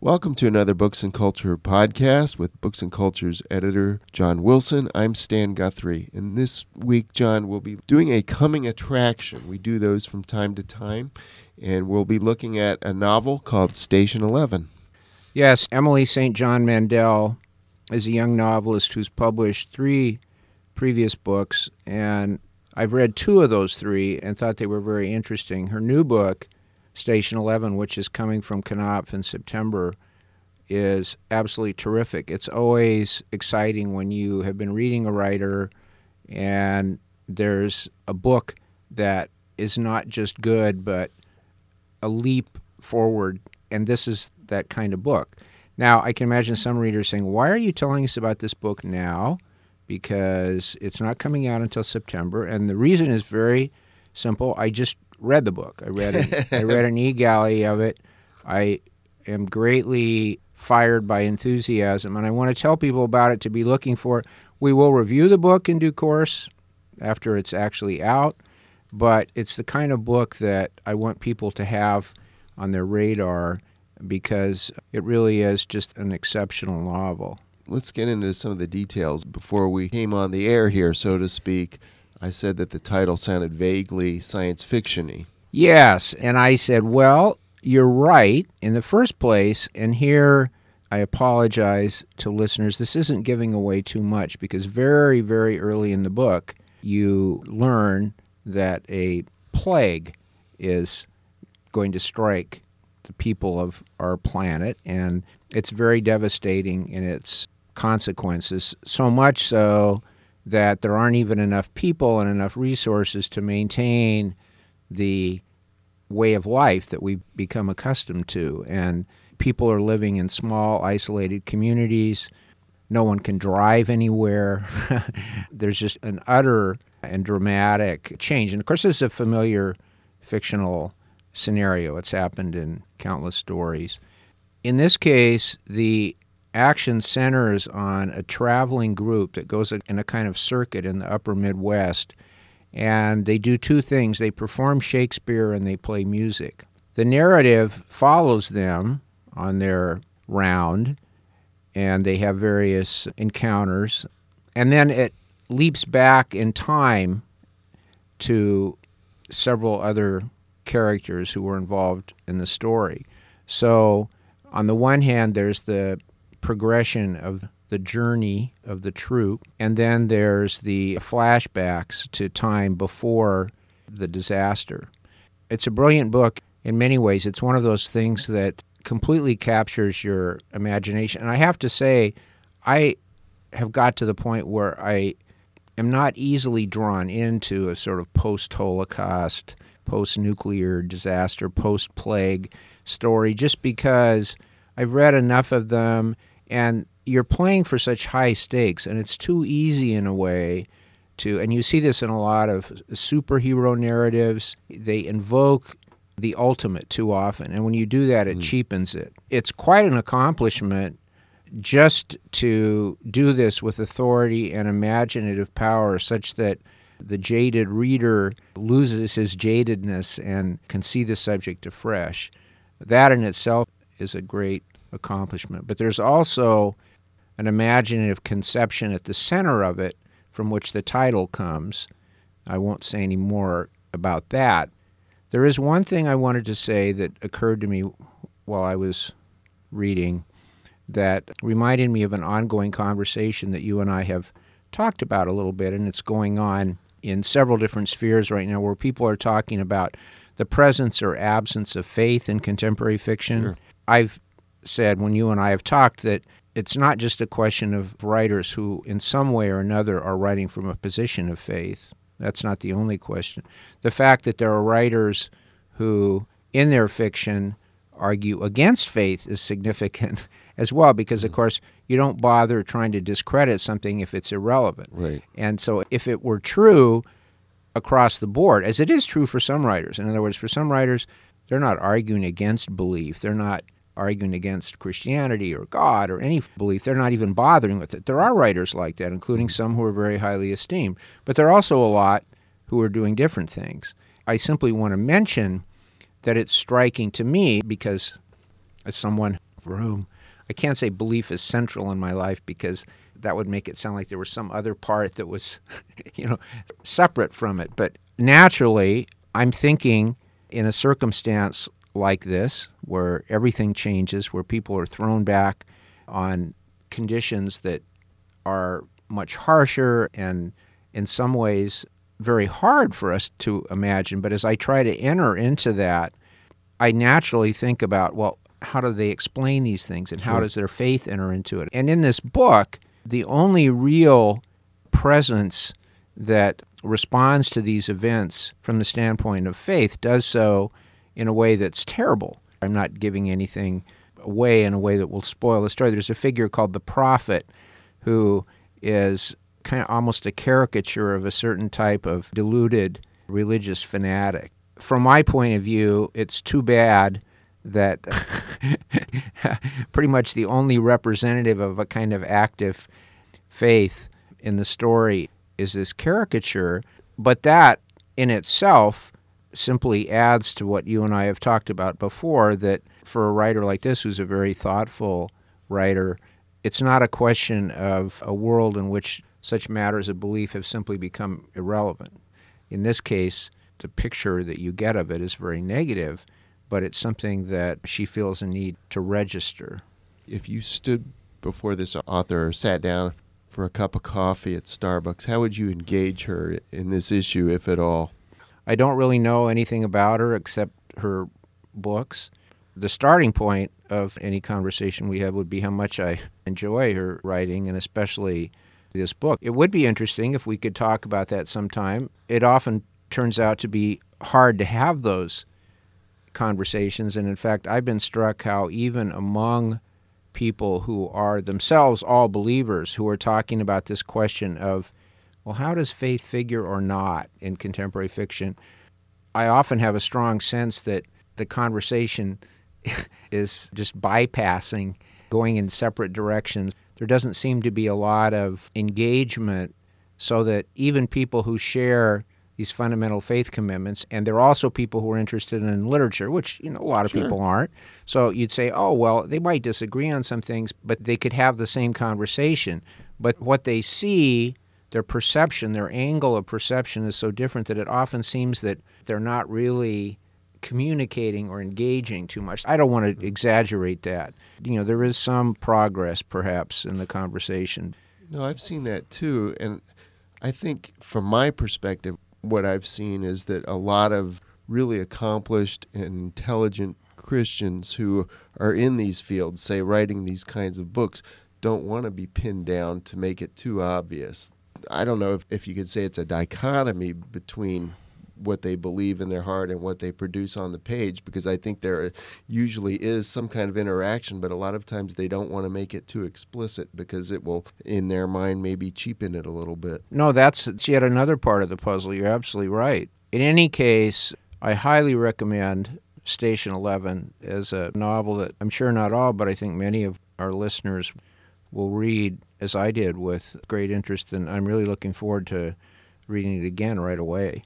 Welcome to another Books and Culture podcast with Books and Culture's editor, John Wilson. I'm Stan Guthrie. And this week, John, we'll be doing a coming attraction. We do those from time to time. And we'll be looking at a novel called Station 11. Yes, Emily St. John Mandel is a young novelist who's published three previous books. And I've read two of those three and thought they were very interesting. Her new book, Station 11, which is coming from Knopf in September, is absolutely terrific. It's always exciting when you have been reading a writer and there's a book that is not just good, but a leap forward. And this is that kind of book. Now, I can imagine some readers saying, Why are you telling us about this book now? Because it's not coming out until September. And the reason is very simple. I just read the book. I read it. I read an e-galley of it. I am greatly fired by enthusiasm, and I want to tell people about it to be looking for it. We will review the book in due course after it's actually out, but it's the kind of book that I want people to have on their radar because it really is just an exceptional novel. Let's get into some of the details before we came on the air here, so to speak. I said that the title sounded vaguely science fictiony. Yes, and I said, "Well, you're right in the first place." And here I apologize to listeners. This isn't giving away too much because very very early in the book you learn that a plague is going to strike the people of our planet and it's very devastating in its consequences so much so that there aren't even enough people and enough resources to maintain the way of life that we've become accustomed to. And people are living in small, isolated communities. No one can drive anywhere. There's just an utter and dramatic change. And of course, this is a familiar fictional scenario. It's happened in countless stories. In this case, the action centers on a traveling group that goes in a kind of circuit in the upper Midwest. And they do two things they perform Shakespeare and they play music. The narrative follows them on their round, and they have various encounters. And then it leaps back in time to several other characters who were involved in the story. So, on the one hand, there's the progression of the journey of the troupe, and then there's the flashbacks to time before the disaster. It's a brilliant book in many ways. It's one of those things that completely captures your imagination. And I have to say, I have got to the point where I am not easily drawn into a sort of post Holocaust, post nuclear disaster, post plague story just because I've read enough of them and you're playing for such high stakes and it's too easy in a way to and you see this in a lot of superhero narratives. They invoke the ultimate too often and when you do that it mm. cheapens it. It's quite an accomplishment just to do this with authority and imaginative power such that the jaded reader loses his jadedness and can see the subject afresh. That in itself is a great accomplishment. But there's also an imaginative conception at the center of it from which the title comes. I won't say any more about that. There is one thing I wanted to say that occurred to me while I was reading that reminded me of an ongoing conversation that you and I have talked about a little bit, and it's going on in several different spheres right now where people are talking about the presence or absence of faith in contemporary fiction. Sure. I've said when you and I have talked that it's not just a question of writers who, in some way or another, are writing from a position of faith. That's not the only question. The fact that there are writers who, in their fiction, argue against faith is significant as well, because, of mm. course, you don't bother trying to discredit something if it's irrelevant. Right. And so, if it were true across the board, as it is true for some writers, in other words, for some writers, they're not arguing against belief, they're not arguing against Christianity or God or any belief. They're not even bothering with it. There are writers like that, including some who are very highly esteemed. But there are also a lot who are doing different things. I simply want to mention that it's striking to me because, as someone room. I can't say belief is central in my life because that would make it sound like there was some other part that was, you know, separate from it. But naturally, I'm thinking in a circumstance like this, where everything changes, where people are thrown back on conditions that are much harsher and in some ways very hard for us to imagine. But as I try to enter into that, I naturally think about, well, how do they explain these things and how Sure. does their faith enter into it? And in this book, the only real presence that responds to these events from the standpoint of faith does so in a way that's terrible. I'm not giving anything away in a way that will spoil the story. There's a figure called the prophet who is kind of almost a caricature of a certain type of deluded religious fanatic. From my point of view, it's too bad that pretty much the only representative of a kind of active faith in the story is this caricature, but that in itself simply adds to what you and I have talked about before that for a writer like this, who's a very thoughtful writer, it's not a question of a world in which such matters of belief have simply become irrelevant. In this case, the picture that you get of it is very negative, but it's something that she feels a need to register. If you stood before this author or sat down for a cup of coffee at Starbucks, how would you engage her in this issue, if at all? I don't really know anything about her except her books. The starting point of any conversation we have would be how much I enjoy her writing and especially this book. It would be interesting if we could talk about that sometime. It often turns out to be hard to have those conversations. And in fact, I've been struck how even among people who are themselves all believers who are talking about this question of, well, how does faith figure or not in contemporary fiction? I often have a strong sense that the conversation is just bypassing, going in separate directions. There doesn't seem to be a lot of engagement so that even people who share these fundamental faith commitments, and there are also people who are interested in literature, which you know a lot of Sure. people aren't. So you'd say, oh well, they might disagree on some things, but they could have the same conversation. But what they see, their perception, their angle of perception is so different that it often seems that they're not really communicating or engaging too much. I don't want to exaggerate that. You know, there is some progress perhaps in the conversation. No, I've seen that too. And I think from my perspective, what I've seen is that a lot of really accomplished and intelligent Christians who are in these fields, say writing these kinds of books, don't want to be pinned down to make it too obvious. I don't know if, if you could say it's a dichotomy between what they believe in their heart and what they produce on the page because I think there usually is some kind of interaction, but a lot of times they don't want to make it too explicit because it will, in their mind, maybe cheapen it a little bit. No, that's it's yet another part of the puzzle. You're absolutely right. In any case, I highly recommend Station 11 as a novel that I'm sure not all, but I think many of our listeners will read as I did with great interest, and I'm really looking forward to reading it again right away.